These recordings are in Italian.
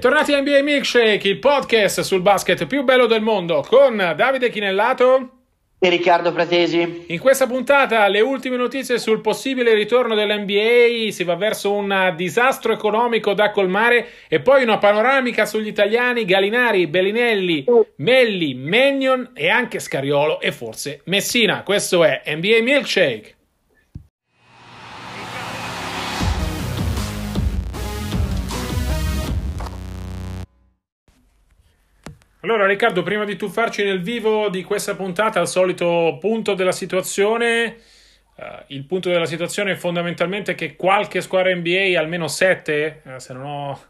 Bentornati a NBA Milkshake, il podcast sul basket più bello del mondo con Davide Chinellato e Riccardo Fratesi. In questa puntata le ultime notizie sul possibile ritorno dell'NBA, si va verso un disastro economico da colmare e poi una panoramica sugli italiani Galinari, Bellinelli, Melli, Mennion e anche Scariolo e forse Messina. Questo è NBA Milkshake. Allora Riccardo, prima di tuffarci nel vivo di questa puntata, al solito punto della situazione, uh, il punto della situazione è fondamentalmente che qualche squadra NBA, almeno sette, uh, se non ho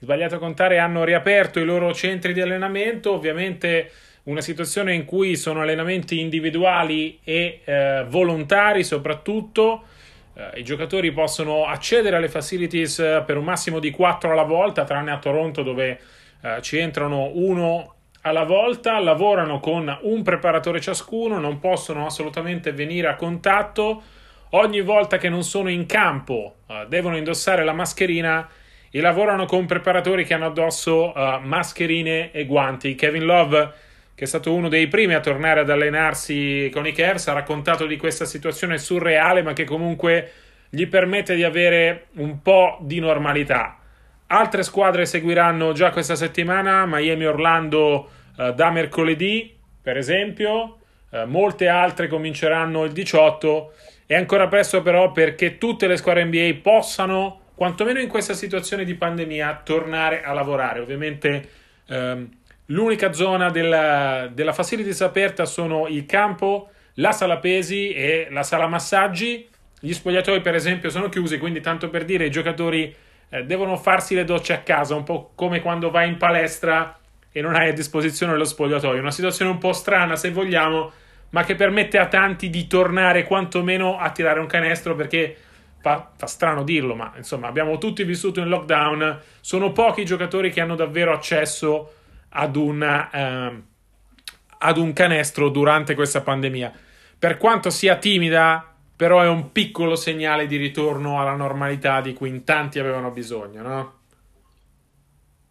sbagliato a contare, hanno riaperto i loro centri di allenamento, ovviamente una situazione in cui sono allenamenti individuali e uh, volontari soprattutto. I giocatori possono accedere alle facilities per un massimo di quattro alla volta, tranne a Toronto dove ci entrano uno alla volta, lavorano con un preparatore ciascuno, non possono assolutamente venire a contatto. Ogni volta che non sono in campo uh, devono indossare la mascherina e lavorano con preparatori che hanno addosso uh, mascherine e guanti. Kevin Love, che è stato uno dei primi a tornare ad allenarsi con i Cavs, ha raccontato di questa situazione surreale, ma che comunque gli permette di avere un po' di normalità. Altre squadre seguiranno già questa settimana, Miami-Orlando eh, da mercoledì, per esempio, eh, molte altre cominceranno il 18. È ancora presto però perché tutte le squadre NBA possano, quantomeno in questa situazione di pandemia, tornare a lavorare. Ovviamente ehm, l'unica zona della, della facilities aperta sono il campo, la sala pesi e la sala massaggi. Gli spogliatoi, per esempio, sono chiusi, quindi tanto per dire i giocatori eh, devono farsi le docce a casa, un po' come quando vai in palestra e non hai a disposizione lo spogliatoio. Una situazione un po' strana, se vogliamo, ma che permette a tanti di tornare quantomeno a tirare un canestro perché fa, fa strano dirlo, ma insomma abbiamo tutti vissuto in lockdown. Sono pochi i giocatori che hanno davvero accesso ad, una, eh, ad un canestro durante questa pandemia. Per quanto sia timida, però è un piccolo segnale di ritorno alla normalità di cui in tanti avevano bisogno, no?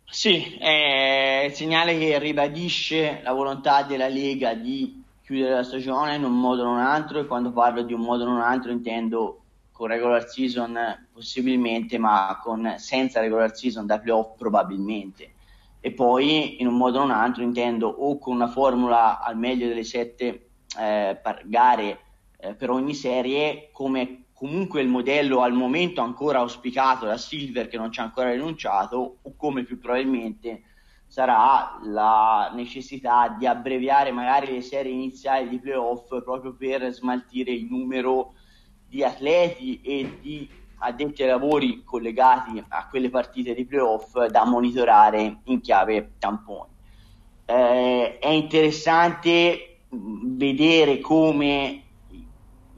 Sì, è il segnale che ribadisce la volontà della Lega di chiudere la stagione in un modo o in un altro e quando parlo di un modo o in un altro intendo con regular season possibilmente, ma con, senza regular season da playoff probabilmente. E poi in un modo o in un altro intendo o con una formula al meglio delle sette eh, gare eh, per ogni serie, come comunque il modello al momento ancora auspicato da Silver che non ci ha ancora rinunciato, o come più probabilmente sarà la necessità di abbreviare magari le serie iniziali di playoff proprio per smaltire il numero di atleti e di addetti ai lavori collegati a quelle partite di playoff da monitorare in chiave tamponi. Eh, è interessante vedere come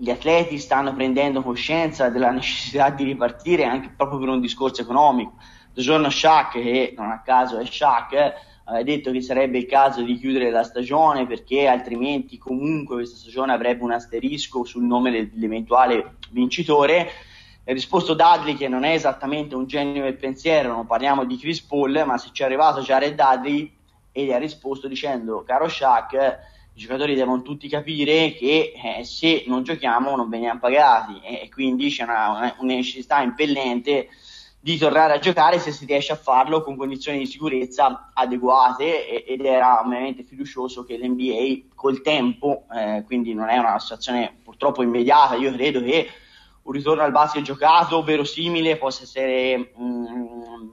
gli atleti stanno prendendo coscienza della necessità di ripartire anche proprio per un discorso economico. Giorno Shaq, che non a caso è Shaq, aveva detto che sarebbe il caso di chiudere la stagione perché altrimenti comunque questa stagione avrebbe un asterisco sul nome dell'eventuale vincitore. Ha risposto Dudley che non è esattamente un genio del pensiero, non parliamo di Chris Paul, ma se ci è arrivato Jared Dudley e gli ha risposto dicendo caro Shaq i giocatori devono tutti capire che eh, se non giochiamo non veniamo pagati e, e quindi c'è una, una, necessità impellente di tornare a giocare se si riesce a farlo con condizioni di sicurezza adeguate e, ed era ovviamente fiducioso che l'NBA col tempo, eh, quindi non è una situazione purtroppo immediata, io credo che un ritorno al basket giocato verosimile possa essere mh, mm,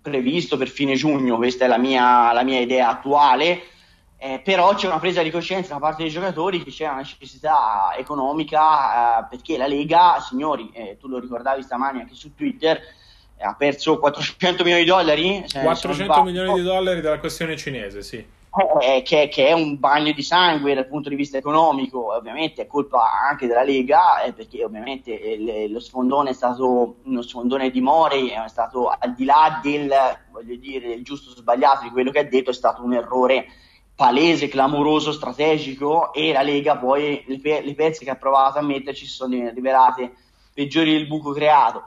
previsto per fine giugno, questa è la mia, la mia idea attuale eh, però c'è una presa di coscienza da parte dei giocatori che c'è una necessità economica eh, perché la Lega, signori, eh, tu lo ricordavi stamani anche su Twitter, eh, ha perso 400 milioni di dollari. 400 milioni di dollari dalla questione cinese, sì. Eh, che, che, è un bagno di sangue dal punto di vista economico, ovviamente è colpa anche della Lega, eh, perché ovviamente eh, lo sfondone è stato uno sfondone di Mori, è stato al di là del, voglio dire, del giusto o sbagliato di quello che ha detto, è stato un errore palese, clamoroso, strategico e la Lega poi le, pe- le pezze che ha provato a metterci sono rivelate peggiori del buco creato.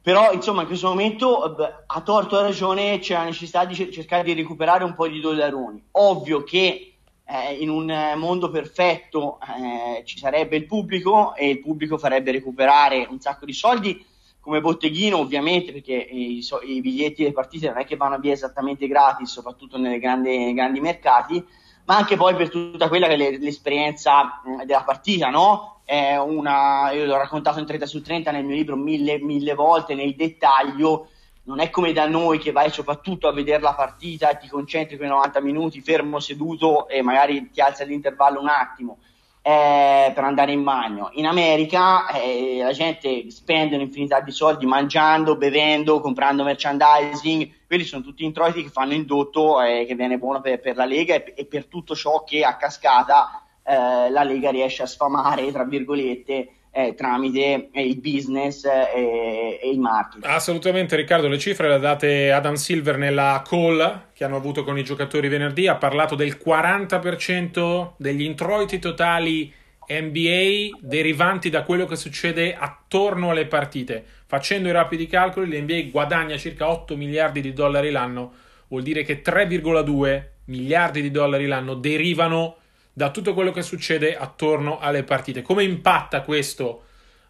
però insomma in questo momento a torto a ragione c'è la necessità di cercare di recuperare un po' di dollaroni. Ovvio che eh, in un mondo perfetto eh, ci sarebbe il pubblico e il pubblico farebbe recuperare un sacco di soldi come botteghino ovviamente perché i, i biglietti delle partite non è che vanno via esattamente gratis soprattutto nei grandi, grandi mercati ma anche poi per tutta quella che è l'esperienza della partita no? È una, io l'ho raccontato in 30 su 30 nel mio libro mille, mille volte nel dettaglio non è come da noi che vai soprattutto a vedere la partita ti concentri quei 90 minuti fermo seduto e magari ti alza l'intervallo un attimo eh, per andare in bagno. In America eh, la gente spende un'infinità di soldi mangiando, bevendo, comprando merchandising, quelli sono tutti introiti che fanno indotto e eh, che viene buono per, per la Lega e, e, per tutto ciò che a cascata eh, la Lega riesce a sfamare, tra virgolette, eh, tramite eh, il business eh, e il marketing. Assolutamente Riccardo, le cifre le ha date Adam Silver nella call che hanno avuto con i giocatori venerdì, ha parlato del 40% degli introiti totali NBA derivanti da quello che succede attorno alle partite. Facendo i rapidi calcoli, l'NBA guadagna circa 8 miliardi di dollari l'anno, vuol dire che 3,2 miliardi di dollari l'anno derivano da tutto quello che succede attorno alle partite. Come impatta questo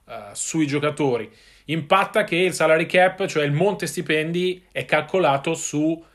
uh, sui giocatori? Impatta che il salary cap, cioè il monte stipendi, è calcolato su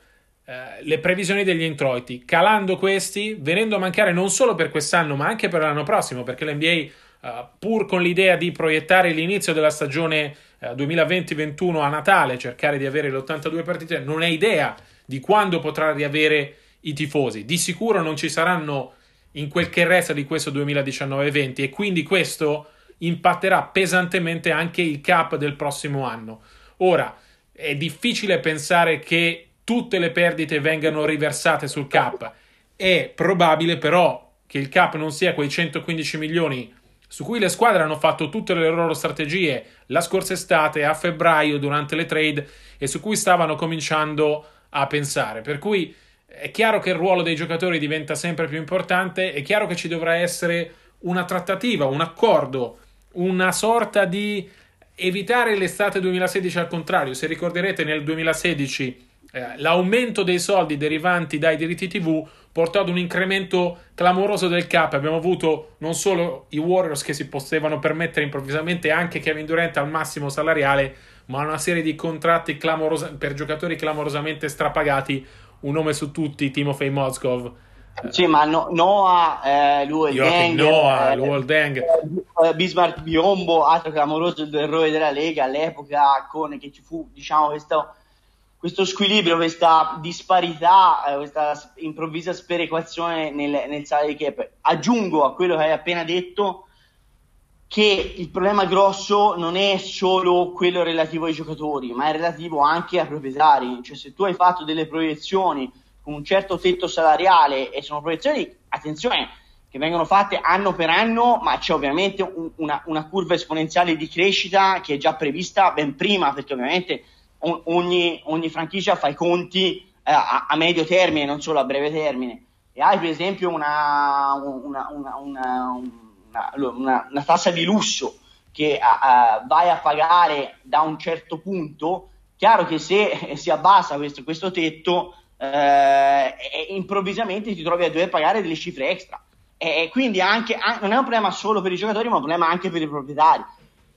Uh, le previsioni degli introiti, calando questi, venendo a mancare non solo per quest'anno, ma anche per l'anno prossimo, perché l'NBA, uh, eh, pur con l'idea di proiettare l'inizio della stagione uh, 2020-21 a Natale, cercare di avere le 82 partite, non ha idea di quando potrà riavere i tifosi. Di sicuro non ci saranno in quel che resta di questo 2019-20 e quindi questo impatterà pesantemente anche il cap del prossimo anno. Ora, è difficile pensare che tutte le perdite vengano riversate sul cap. È probabile però che il cap non sia quei 115 milioni su cui le squadre hanno fatto tutte le loro strategie la scorsa estate, a febbraio, durante le trade, e su cui stavano cominciando a pensare. Per cui è chiaro che il ruolo dei giocatori diventa sempre più importante, è chiaro che ci dovrà essere una trattativa, un accordo, una sorta di evitare l'estate 2016 al contrario. Se ricorderete nel 2016 eh, l'aumento dei soldi derivanti dai diritti TV portò ad un incremento clamoroso del cap. Abbiamo avuto non solo i Warriors che si potevano permettere improvvisamente anche Kevin Durant al massimo salariale, ma una serie di contratti per giocatori clamorosamente strapagati un nome su tutti, Timofey Mozgov. Sì, ma no, Noah, eh, Luol Deng, Noah, eh, Luol Deng. Eh, Bismarck Biombo, altro clamoroso errore della Lega all'epoca, con che ci fu, diciamo, questo, questo squilibrio, questa disparità, eh, questa improvvisa sperequazione nel, nel salary cap. Aggiungo a quello che hai appena detto che il problema grosso non è solo quello relativo ai giocatori, ma è relativo anche ai proprietari. Cioè, se tu hai fatto delle proiezioni con un certo tetto salariale e sono proiezioni, attenzione, che vengono fatte anno per anno, ma c'è ovviamente un, una, una, curva esponenziale di crescita che è già prevista ben prima, perché ovviamente ogni, ogni franchigia fa i conti eh, a, a, medio termine, non solo a breve termine. E hai per esempio una, una, una una, una tassa di lusso che uh, vai a pagare da un certo punto, chiaro che se si abbassa questo, questo tetto, eh, improvvisamente ti trovi a dover pagare delle cifre extra. E quindi anche, non è un problema solo per i giocatori, ma un problema anche per i proprietari.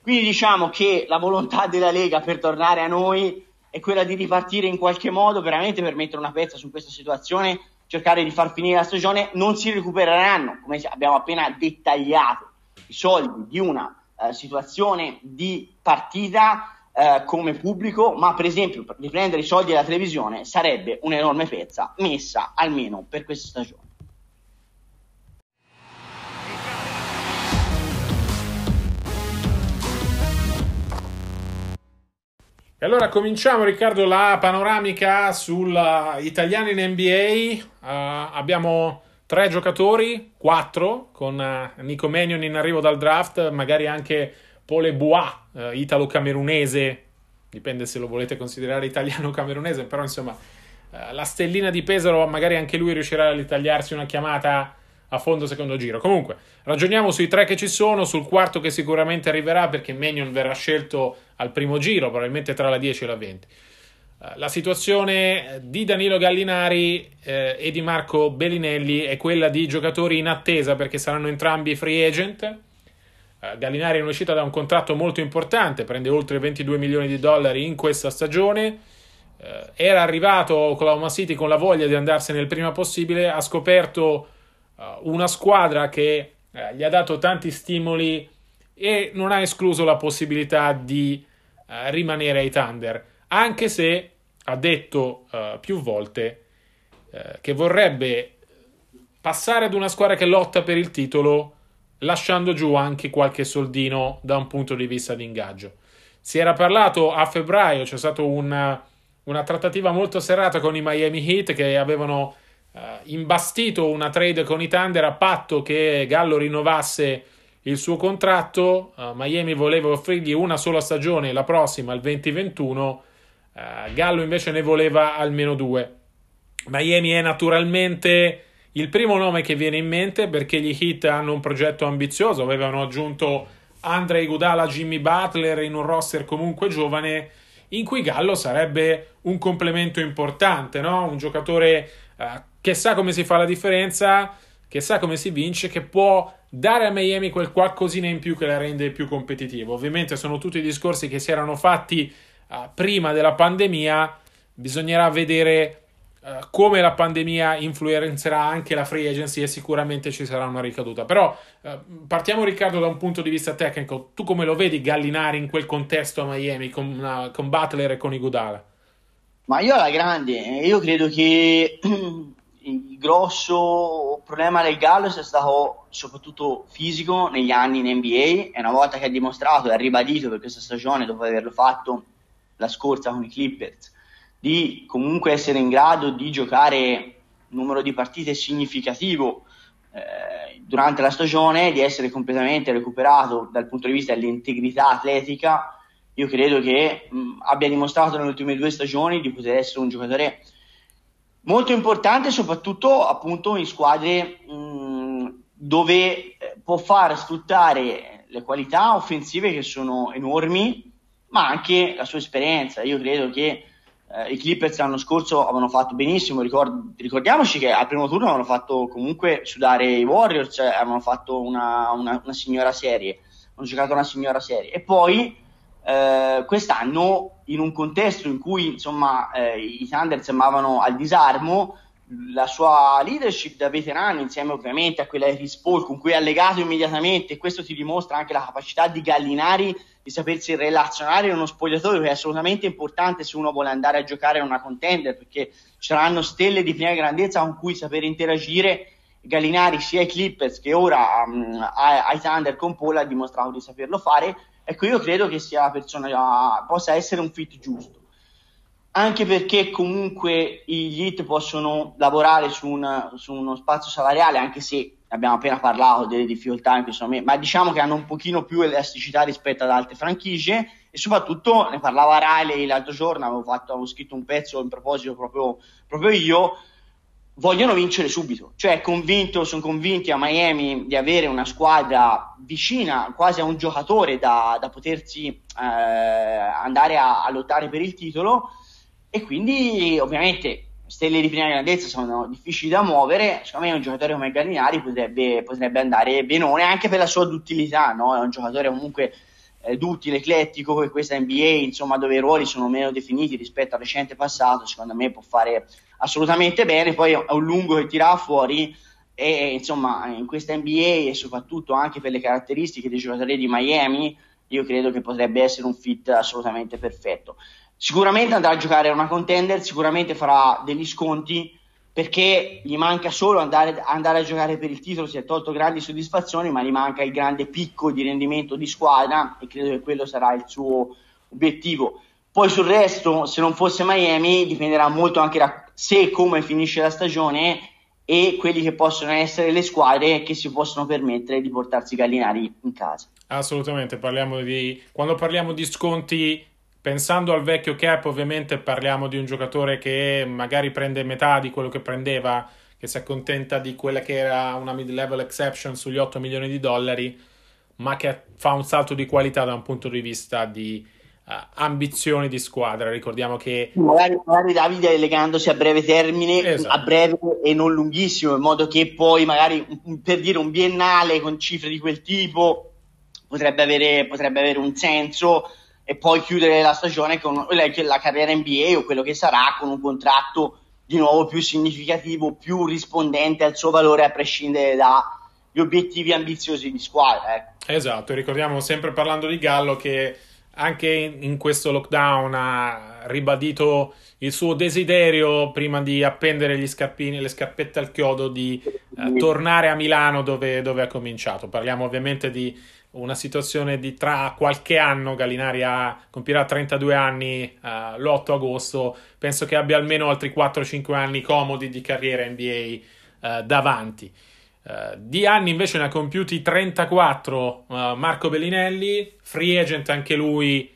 Quindi diciamo che la volontà della Lega per tornare a noi è quella di ripartire in qualche modo, veramente per mettere una pezza su questa situazione cercare di far finire la stagione, non si recupereranno, come abbiamo appena dettagliato, i soldi di una eh, situazione di partita eh, come pubblico, ma per esempio riprendere i soldi della televisione sarebbe un'enorme pezza messa almeno per questa stagione. E allora cominciamo Riccardo la panoramica sugli italiani in NBA. Uh, eh, abbiamo tre giocatori, quattro, con uh, Nico Menion in arrivo dal draft, magari anche Pole Bois, uh, italo-camerunese, dipende se lo volete considerare italiano-camerunese, però insomma la stellina di Pesaro magari anche lui riuscirà a ritagliarsi una chiamata a fondo secondo giro. Comunque, ragioniamo sui tre che ci sono, sul quarto che sicuramente arriverà perché Manion verrà scelto al primo giro, probabilmente tra la 10 e la 20. Eh, la situazione di Danilo Gallinari eh, e di Marco Bellinelli è quella di giocatori in attesa perché saranno entrambi free agent. Eh, Gallinari è uscita da un contratto molto importante, prende oltre 22 milioni di dollari in questa stagione. Eh, era arrivato Oklahoma City con la voglia di andarsene il prima possibile, ha scoperto una squadra che uh, gli ha dato tanti stimoli e non ha escluso la possibilità di uh, rimanere ai Thunder, anche se ha detto più volte che vorrebbe passare ad una squadra che lotta per il titolo lasciando giù anche qualche soldino da un punto di vista di ingaggio. Si era parlato a febbraio, c'è stata una, una trattativa molto serrata con i Miami Heat che avevano uh, imbastito una trade con i Thunder a patto che Gallo rinnovasse il suo contratto. Uh, Miami voleva offrirgli una sola stagione, la prossima, il 2021. Uh, eh, Gallo invece ne voleva almeno due. Miami è naturalmente il primo nome che viene in mente perché gli Heat hanno un progetto ambizioso, avevano aggiunto Andre Gudala, Jimmy Butler in un roster comunque giovane in cui Gallo sarebbe un complemento importante, no? un giocatore eh, che sa come si fa la differenza, che sa come si vince, che può dare a Miami quel qualcosina in più che la rende più competitivo. Ovviamente sono tutti discorsi che si erano fatti eh, prima della pandemia, bisognerà vedere eh, come la pandemia influenzerà anche la free agency e sicuramente ci sarà una ricaduta. Però uh, partiamo Riccardo da un punto di vista tecnico. Tu come lo vedi Gallinari in quel contesto a Miami con, con Butler e con Igudala? Ma io alla grande, io credo che il grosso problema del Gallo sia stato soprattutto fisico negli anni in NBA e una volta che ha dimostrato e ha ribadito per questa stagione dopo averlo fatto la scorsa con i Clippers di comunque essere in grado di giocare un numero di partite significativo eh, durante la stagione, di essere completamente recuperato dal punto di vista dell'integrità atletica, io credo che mh, abbia dimostrato nelle ultime due stagioni di poter essere un giocatore molto importante, soprattutto appunto in squadre mh, dove eh, può far sfruttare le qualità offensive che sono enormi, ma anche la sua esperienza. Io credo che eh, i Clippers l'anno scorso avevano fatto benissimo, ricord- ricordiamoci che al primo turno avevano fatto comunque sudare i Warriors, cioè avevano fatto una, una, una, signora serie, hanno giocato una signora serie e poi eh, quest'anno in un contesto in cui insomma eh, i Thunder sembravano al disarmo, la sua leadership da veterano insieme ovviamente a quella di Chris Paul con cui è allegato immediatamente e questo ti dimostra anche la capacità di Gallinari di sapersi relazionare in uno spogliatoio che è assolutamente importante se uno vuole andare a giocare in una contender perché ci saranno stelle di prima grandezza con cui saper interagire Gallinari sia ai Clippers che ora um, ai Thunder con Paul ha dimostrato di saperlo fare. Ecco io credo che sia la persona possa essere un fit giusto. Anche perché comunque gli hit possono lavorare su, una, su, uno spazio salariale, anche se abbiamo appena parlato delle difficoltà in questo ma diciamo che hanno un pochino più elasticità rispetto ad altre franchigie. E soprattutto ne parlava Riley l'altro giorno, avevo, fatto, avevo scritto un pezzo in proposito proprio, proprio io, vogliono vincere subito, cioè convinto, sono convinti a Miami di avere una squadra vicina quasi a un giocatore da, da potersi eh, andare a, a lottare per il titolo. E quindi ovviamente stelle di prima grandezza sono difficili da muovere, secondo me un giocatore come Gallinari potrebbe, potrebbe andare benone anche per la sua duttilità, no? è un giocatore comunque eh, duttile, eclettico, che questa NBA insomma dove i ruoli sono meno definiti rispetto al recente passato, secondo me può fare assolutamente bene, poi è un lungo che tira fuori e insomma in questa NBA e soprattutto anche per le caratteristiche dei giocatori di Miami io credo che potrebbe essere un fit assolutamente perfetto. Sicuramente andrà a giocare a una contender, sicuramente farà degli sconti perché gli manca solo andare, andare, a giocare per il titolo, si è tolto grandi soddisfazioni, ma gli manca il grande picco di rendimento di squadra e credo che quello sarà il suo obiettivo. Poi sul resto, se non fosse Miami, dipenderà molto anche da se e come finisce la stagione e quelli che possono essere le squadre che si possono permettere di portarsi Gallinari in casa. Assolutamente, parliamo di quando parliamo di sconti Pensando al vecchio cap, ovviamente parliamo di un giocatore che magari prende metà di quello che prendeva che si accontenta di quella che era una mid-level exception sugli 8 milioni di dollari, ma che fa un salto di qualità da un punto di vista di uh, ambizioni di squadra. Ricordiamo che... Magari, magari Davide legandosi a breve termine, esatto. a breve e non lunghissimo, in modo che poi magari, per dire, un biennale con cifre di quel tipo potrebbe avere, potrebbe avere un senso e poi chiudere la stagione con la carriera NBA o quello che sarà con un contratto di nuovo più significativo, più rispondente al suo valore a prescindere dagli obiettivi ambiziosi di squadra. Eh. Esatto, ricordiamo sempre parlando di Gallo che anche in questo lockdown ha ribadito il suo desiderio prima di appendere gli scarpini, le scarpette al chiodo di eh, tornare a Milano dove, dove ha cominciato. Parliamo ovviamente di una situazione di tra qualche anno, Gallinari ha, compirà 32 anni uh, l'8 agosto, penso che abbia almeno altri 4-5 anni comodi di carriera NBA eh, davanti. Uh, di anni invece ne ha compiuti 34 Marco Bellinelli, free agent anche lui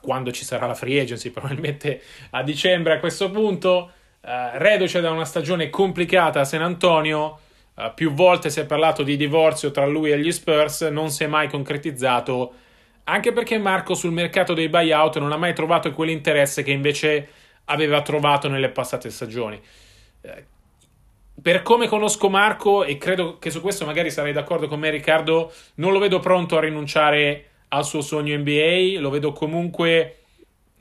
quando ci sarà la free agency, probabilmente a dicembre a questo punto, reduce da una stagione complicata a San Antonio, Uh, più volte si è parlato di divorzio tra lui e gli Spurs, non si è mai concretizzato, anche perché Marco sul mercato dei buyout non ha mai trovato quell'interesse che invece aveva trovato nelle passate stagioni. Uh, per come conosco Marco, e credo che su questo magari sarei d'accordo con me, Riccardo, non lo vedo pronto a rinunciare al suo sogno NBA, lo vedo comunque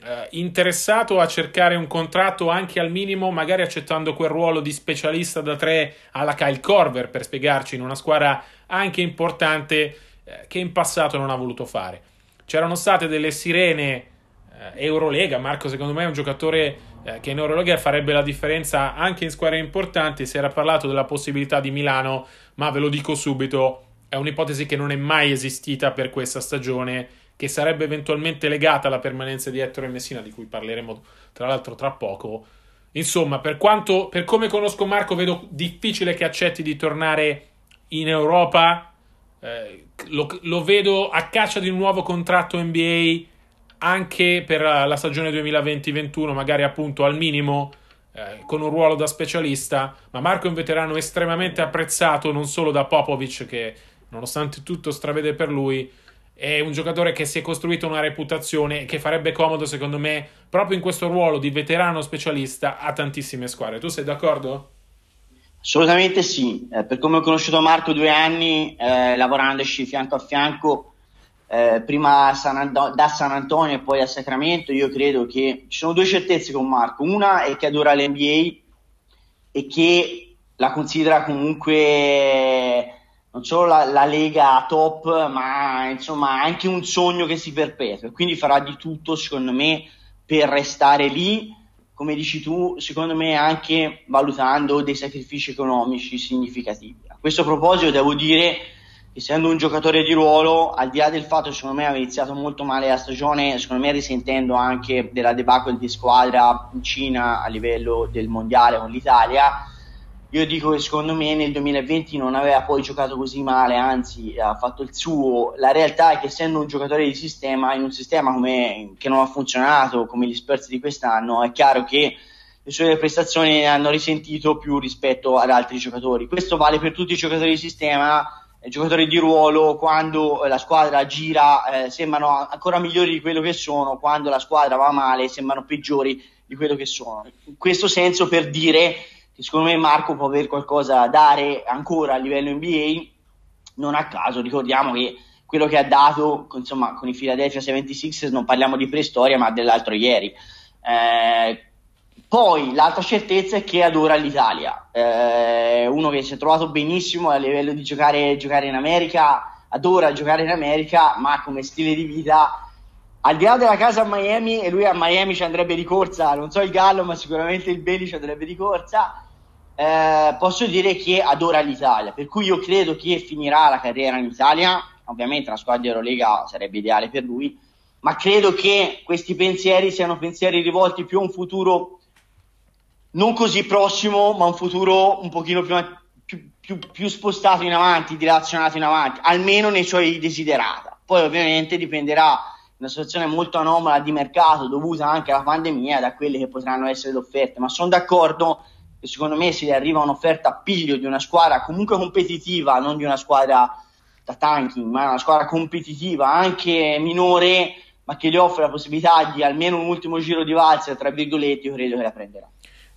eh, interessato a cercare un contratto anche al minimo, magari accettando quel ruolo di specialista da tre alla Kyle Corver, per spiegarci, in una squadra anche importante eh, che in passato non ha voluto fare. C'erano state delle sirene eh, Eurolega, Marco secondo me è un giocatore eh, che in Eurolega farebbe la differenza anche in squadre importanti, si era parlato della possibilità di Milano, ma ve lo dico subito, è un'ipotesi che non è mai esistita per questa stagione che sarebbe eventualmente legata alla permanenza di Ettore Messina, di cui parleremo tra l'altro tra poco. Insomma, per, quanto, per come conosco Marco, vedo difficile che accetti di tornare in Europa. Eh, lo, lo, vedo a caccia di un nuovo contratto NBA anche per la stagione 2020-21, magari appunto al minimo. Eh, con un ruolo da specialista, ma Marco è un veterano estremamente apprezzato non solo da Popovic, che nonostante tutto stravede per lui, è un giocatore che si è costruito una reputazione che farebbe comodo, secondo me, proprio in questo ruolo di veterano specialista a tantissime squadre. Tu sei d'accordo? Assolutamente sì. Eh, per come ho conosciuto Marco due anni, eh, lavorandoci fianco a fianco, eh, prima San Ando- da San Antonio e poi a Sacramento, io credo che ci sono due certezze con Marco. Una è che adora l'NBA e che la considera comunque non solo la, la, Lega top, ma insomma anche un sogno che si perpetua. Quindi farà di tutto, secondo me, per restare lì. Come dici tu, secondo me anche valutando dei sacrifici economici significativi. A questo proposito devo dire che essendo un giocatore di ruolo, al di là del fatto che secondo me aveva iniziato molto male la stagione, secondo me risentendo anche della debacle di squadra in Cina a livello del mondiale con l'Italia, io dico che secondo me nel 2020 non aveva poi giocato così male, anzi ha fatto il suo. La realtà è che essendo un giocatore di sistema, in un sistema come, che non ha funzionato come gli Spurs di quest'anno, è chiaro che le sue prestazioni hanno risentito più rispetto ad altri giocatori. Questo vale per tutti i giocatori di sistema, i giocatori di ruolo, quando la squadra gira eh, sembrano ancora migliori di quello che sono, quando la squadra va male sembrano peggiori di quello che sono. In questo senso per dire che secondo me Marco può avere qualcosa da dare ancora a livello NBA, non a caso ricordiamo che quello che ha dato insomma, con i Philadelphia 76ers non parliamo di preistoria ma dell'altro ieri. Eh, poi l'altra certezza è che adora l'Italia, eh, uno che si è trovato benissimo a livello di giocare, giocare in America, adora giocare in America, ma come stile di vita al di là della casa a Miami e lui a Miami ci andrebbe di corsa, non so il Gallo ma sicuramente il Beli ci andrebbe di corsa, eh, posso dire che adora l'Italia, per cui io credo che finirà la carriera in Italia, ovviamente la squadra di Eurolega sarebbe ideale per lui, ma credo che questi pensieri siano pensieri rivolti più a un futuro non così prossimo, ma un futuro un pochino più, più, più, più spostato in avanti, dilazionato in avanti, almeno nei suoi desiderata. Poi ovviamente dipenderà una situazione molto anomala di mercato dovuta anche alla pandemia da quelle che potranno essere le offerte, ma sono d'accordo e secondo me se arriva un'offerta a piglio di una squadra comunque competitiva, non di una squadra da tanking, ma una squadra competitiva, anche minore, ma che gli offre la possibilità di almeno un ultimo giro di valzer, tra virgolette, io credo che la prenderà.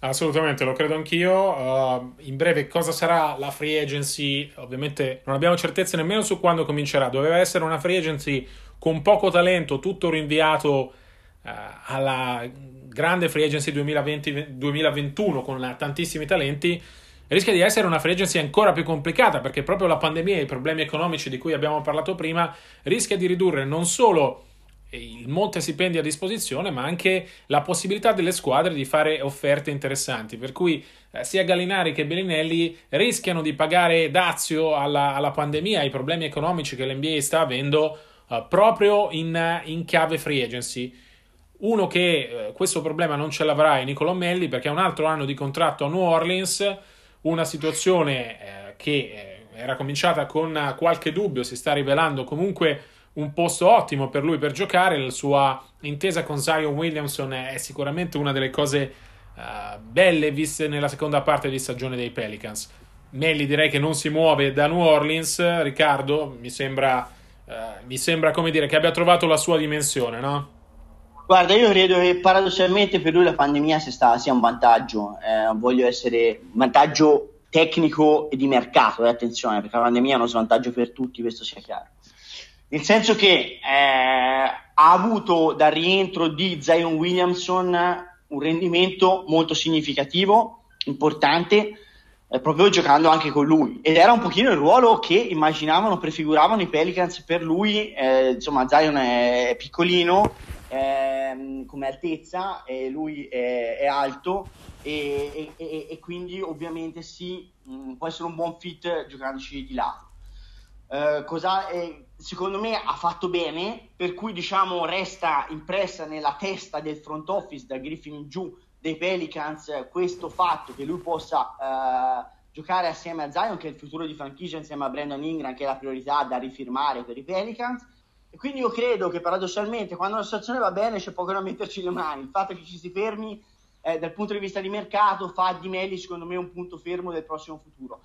Assolutamente, lo credo anch'io. Uh, in breve, cosa sarà la free agency? Ovviamente non abbiamo certezze nemmeno su quando comincerà. Doveva essere una free agency con poco talento, tutto rinviato alla grande free agency 2020, 2021 con tantissimi talenti. Rischia di essere una free agency ancora più complicata perché proprio la pandemia e i problemi economici di cui abbiamo parlato prima rischia di ridurre non solo il monte stipendi a disposizione, ma anche la possibilità delle squadre di fare offerte interessanti. Per cui eh, sia Gallinari che Bellinelli rischiano di pagare dazio alla, alla pandemia, ai problemi economici che l'NBA sta avendo eh, proprio in, in, chiave free agency. Uno che eh, questo problema non ce l'avrà è Nicolo Melli perché ha un altro anno di contratto a New Orleans, una situazione eh, che eh, era cominciata con qualche dubbio, si sta rivelando comunque un posto ottimo per lui per giocare. La sua intesa con Zion Williamson è sicuramente una delle cose uh, belle viste nella seconda parte di stagione dei Pelicans. Melli direi che non si muove da New Orleans. Riccardo, mi sembra, uh, mi sembra come dire che abbia trovato la sua dimensione, no? Guarda, io credo che paradossalmente per lui la pandemia sia, sia un vantaggio. Eh, voglio essere un vantaggio tecnico e di mercato, eh, attenzione, perché la pandemia è uno svantaggio per tutti, questo sia chiaro nel senso che eh, ha avuto dal rientro di Zion Williamson un rendimento molto significativo, importante, eh, proprio giocando anche con lui. Ed era un pochino il ruolo che immaginavano, prefiguravano i Pelicans per lui. Eh, insomma, Zion è piccolino eh, come altezza, e lui è, è alto e, e, e, quindi ovviamente sì, mh, mm, può essere un buon fit giocandoci di lato. Uh, cosa, eh, secondo me ha fatto bene, per cui diciamo resta impressa nella testa del front office da Griffin in giù dei Pelicans questo fatto che lui possa uh, giocare assieme a Zion che è il futuro di franchigia insieme a Brandon Ingram che è la priorità da rifirmare per i Pelicans. E quindi io credo che paradossalmente quando la situazione va bene c'è poco da metterci le mani. Il fatto che ci si fermi eh, dal punto di vista di mercato fa di Melli secondo me un punto fermo del prossimo futuro.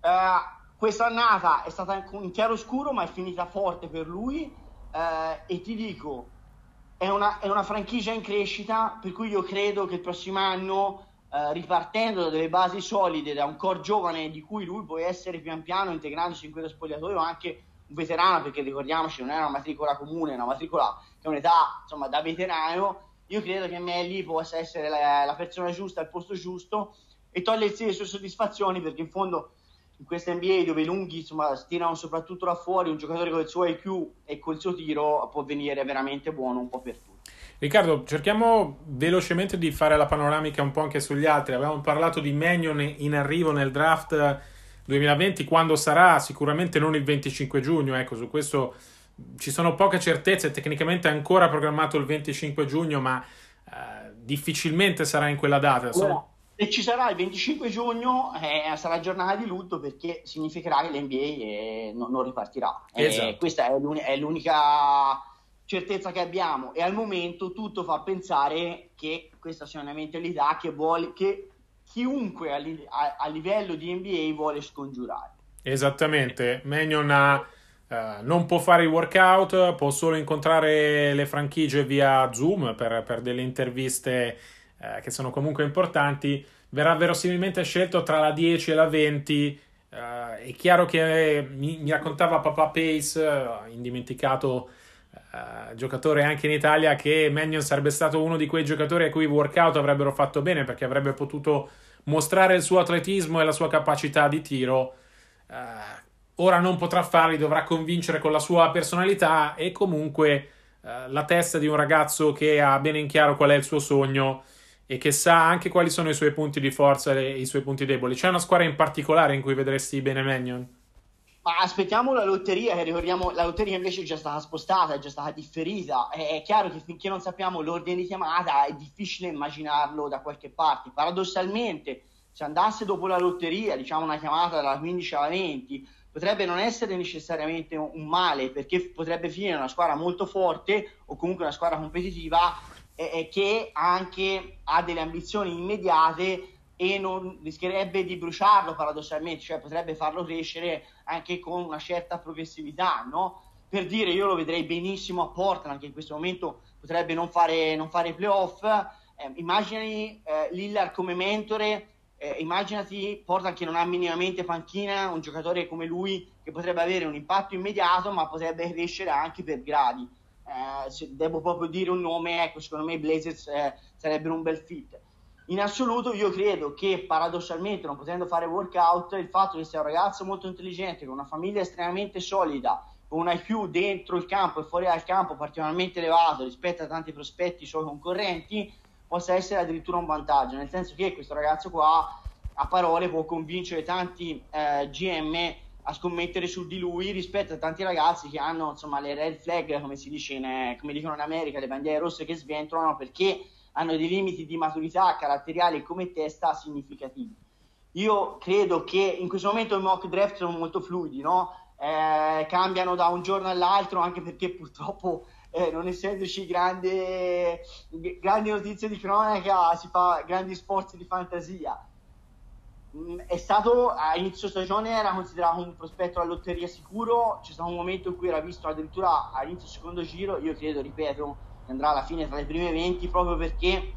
Uh, questa annata è stata in chiaro scuro, ma è finita forte per lui. Eh, e ti dico, è una, è una, franchigia in crescita, per cui io credo che il prossimo anno, eh, ripartendo da delle basi solide, da un core giovane di cui lui può essere pian piano integrandosi in quello spogliatoio, anche un veterano, perché ricordiamoci, non è una matricola comune, è una matricola che è un'età insomma da veterano. Io credo che Melli possa essere la, la persona giusta al posto giusto e togliersi le sue soddisfazioni perché in fondo in questa NBA dove i lunghi insomma, tirano soprattutto da fuori, un giocatore con il suo IQ e col suo tiro può venire veramente buono un po' per tutti. Riccardo, cerchiamo velocemente di fare la panoramica un po' anche sugli altri. Abbiamo parlato di Magnon in arrivo nel draft 2020, quando sarà sicuramente non il 25 giugno, ecco, su questo ci sono poche certezze, tecnicamente è ancora programmato il 25 giugno, ma eh, difficilmente sarà in quella data. Sono... Se ci sarà il 25 giugno eh, sarà giornata di lutto perché significherà che l'NBA eh, non, non, ripartirà. Eh, esatto. questa è, l'uni- è, l'unica certezza che abbiamo e al momento tutto fa pensare che questa sia una mentalità che, vuole, che chiunque a, li- a-, a livello di NBA vuole scongiurare. Esattamente, Magnon ha... Uh, non può fare i workout, può solo incontrare le franchigie via Zoom per, per delle interviste eh, che sono comunque importanti, verrà verosimilmente scelto tra la 10 e la 20. Eh, è chiaro che mi, mi raccontava Papa Pace, eh, indimenticato eh, giocatore anche in Italia, che Mannion sarebbe stato uno di quei giocatori a cui i workout avrebbero fatto bene perché avrebbe potuto mostrare il suo atletismo e la sua capacità di tiro. Uh, ora non potrà farli, dovrà convincere con la sua personalità e comunque uh, la testa di un ragazzo che ha bene in chiaro qual è il suo sogno e che sa anche quali sono i suoi punti di forza e i suoi punti deboli. C'è una squadra in particolare in cui vedresti bene Mannion? Ma aspettiamo la lotteria, che ricordiamo, la lotteria invece è già stata spostata, è già stata differita. È chiaro che finché non sappiamo l'ordine di chiamata è difficile immaginarlo da qualche parte. Paradossalmente, se andasse dopo la lotteria, diciamo una chiamata dalla 15 alla 20, potrebbe non essere necessariamente un male, perché potrebbe finire una squadra molto forte o comunque una squadra competitiva eh, che anche ha delle ambizioni immediate e non rischierebbe di bruciarlo paradossalmente, cioè potrebbe farlo crescere anche con una certa progressività, no? Per dire, io lo vedrei benissimo a Portland, che in questo momento potrebbe non fare, non fare playoff. Eh, immaginati eh, Lillard come mentore, eh, immaginati Portland che non ha minimamente panchina, un giocatore come lui che potrebbe avere un impatto immediato, ma potrebbe crescere anche per gradi. Eh, se devo proprio dire un nome, ecco, secondo me i Blazers eh, sarebbero un bel fit. In assoluto io credo che paradossalmente non potendo fare workout, il fatto che sia un ragazzo molto intelligente, con una famiglia estremamente solida, con un IQ dentro il campo e fuori dal campo particolarmente elevato rispetto a tanti prospetti suoi concorrenti, possa essere addirittura un vantaggio, nel senso che questo ragazzo qua a parole può convincere tanti eh, GM a scommettere su di lui rispetto a tanti ragazzi che hanno insomma le red flag, come si dice in, come dicono in America, le bandiere rosse che sventolano perché hanno dei limiti di maturità caratteriali come testa significativi. Io credo che in questo momento i mock draft sono molto fluidi, no? eh, cambiano da un giorno all'altro anche perché purtroppo eh, non essendoci grande, grandi notizie di cronaca si fa grandi sforzi di fantasia è stato a inizio stagione era considerato un prospetto alla lotteria sicuro c'è stato un momento in cui era visto addirittura a inizio secondo giro io credo ripeto che andrà alla fine tra le prime 20 proprio perché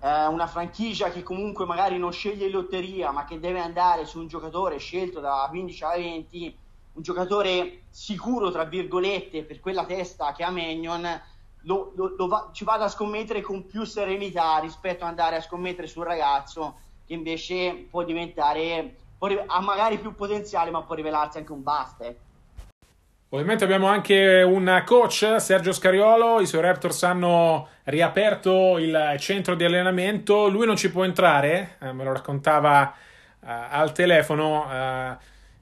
eh, una franchigia che comunque magari non sceglie in lotteria ma che deve andare su un giocatore scelto da 15 alla 20 un giocatore sicuro tra virgolette per quella testa che ha Magnon lo, lo, lo va, ci vado a scommettere con più serenità rispetto ad andare a scommettere sul ragazzo che invece può diventare, può, ha magari più potenziale, ma può rivelarsi anche un bust. Eh. Ovviamente abbiamo anche un coach, Sergio Scariolo, i suoi Raptors hanno riaperto il centro di allenamento, lui non ci può entrare, eh, me lo raccontava eh, al telefono, eh,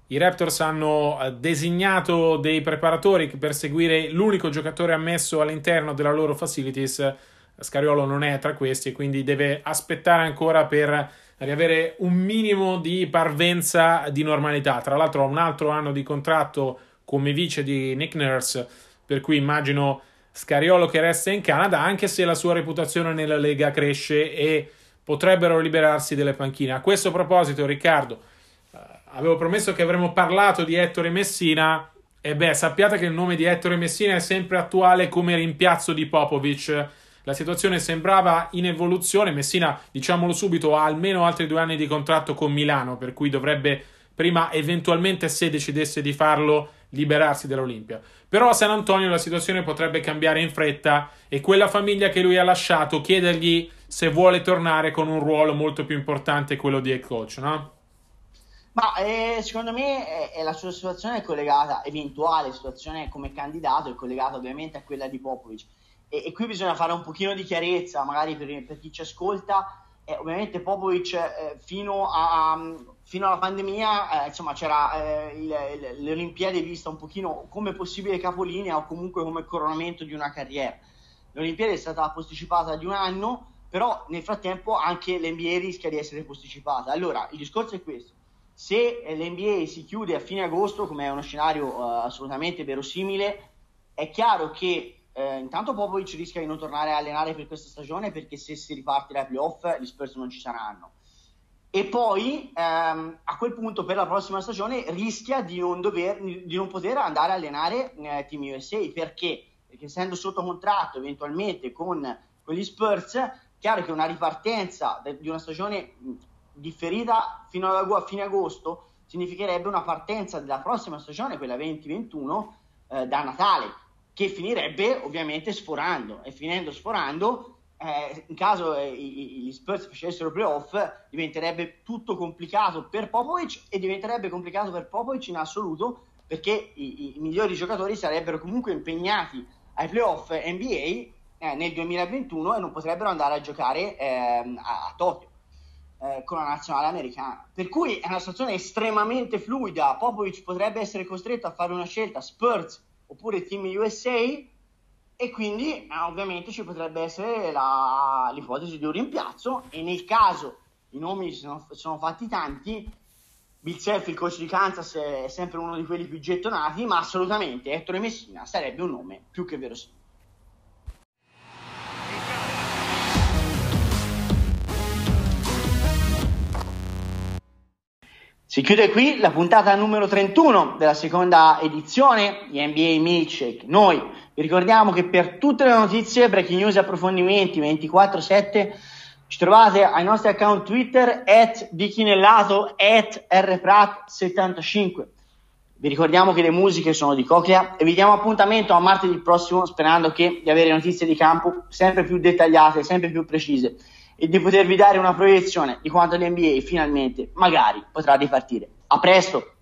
i Raptors hanno designato dei preparatori per seguire l'unico giocatore ammesso all'interno della loro facilities, Scariolo non è tra questi e quindi deve aspettare ancora per riavere un minimo di parvenza di normalità. Tra l'altro ha un altro anno di contratto come vice di Nick Nurse, per cui immagino Scariolo che resta in Canada, anche se la sua reputazione nella Lega cresce e potrebbero liberarsi delle panchine. A questo proposito, Riccardo, eh, avevo promesso che avremmo parlato di Ettore Messina. E beh, sappiate che il nome di Ettore Messina è sempre attuale come rimpiazzo di Popovic la situazione sembrava in evoluzione. Messina, diciamolo subito, ha almeno altri due anni di contratto con Milano, per cui dovrebbe prima eventualmente, se decidesse di farlo, liberarsi dall'Olimpia. Però a San Antonio la situazione potrebbe cambiare in fretta e quella famiglia che lui ha lasciato chiedergli se vuole tornare con un ruolo molto più importante, quello di head coach, no? Ma eh, secondo me eh, la sua situazione è collegata, eventuale situazione come candidato, è collegata ovviamente a quella di Popovic e, e, qui bisogna fare un pochino di chiarezza, magari per, per chi ci ascolta. Eh, ovviamente Popovic eh, fino, a, fino, alla pandemia eh, insomma c'era eh, il, il, le Olimpiadi vista un pochino come possibile capolinea o comunque come coronamento di una carriera. L'Olimpiade è stata posticipata di un anno, però nel frattempo anche l'NBA rischia di essere posticipata. Allora, il discorso è questo. Se l'NBA si chiude a fine agosto, come è uno scenario uh, assolutamente verosimile, è chiaro che eh, intanto Popovic rischia di non tornare a allenare per questa stagione perché se si riparte dai playoff gli Spurs non ci saranno. E poi ehm, a quel punto per la prossima stagione rischia di non, dover, di non poter andare a allenare eh, Team USA perché? Perché essendo sotto contratto eventualmente con, con gli Spurs, chiaro che una ripartenza di una stagione differita fino a fine agosto significherebbe una partenza della prossima stagione, quella 2021, eh, da Natale che finirebbe ovviamente sforando. E finendo sforando eh, in caso eh, gli Spurs facessero playoff diventerebbe tutto complicato per Popovic e diventerebbe complicato per Popovic in assoluto perché i, i migliori giocatori sarebbero comunque impegnati ai playoff NBA eh, nel 2021 e non potrebbero andare a giocare ehm, a, a, Tokyo eh, con la nazionale americana. Per cui è una situazione estremamente fluida. Popovic potrebbe essere costretto a fare una scelta. Spurs oppure Team USA e quindi eh, ovviamente ci potrebbe essere la, l'ipotesi di un rimpiazzo e nel caso i nomi sono, sono fatti tanti Bill Self, il coach di Kansas, è sempre uno di quelli più gettonati, ma assolutamente Ettore Messina sarebbe un nome più che verosimile. Si chiude qui la puntata numero 31 della seconda edizione di NBA Milkshake. Noi vi ricordiamo che per tutte le notizie, breaking news e approfondimenti 24-7 ci trovate ai nostri account Twitter at dichinellato at rprat75. Vi ricordiamo che le musiche sono di Coclea e vi diamo appuntamento a martedì prossimo sperando che di avere notizie di campo sempre più dettagliate, sempre più precise e di potervi dare una proiezione di quanto l'NBA finalmente magari potrà ripartire. A presto!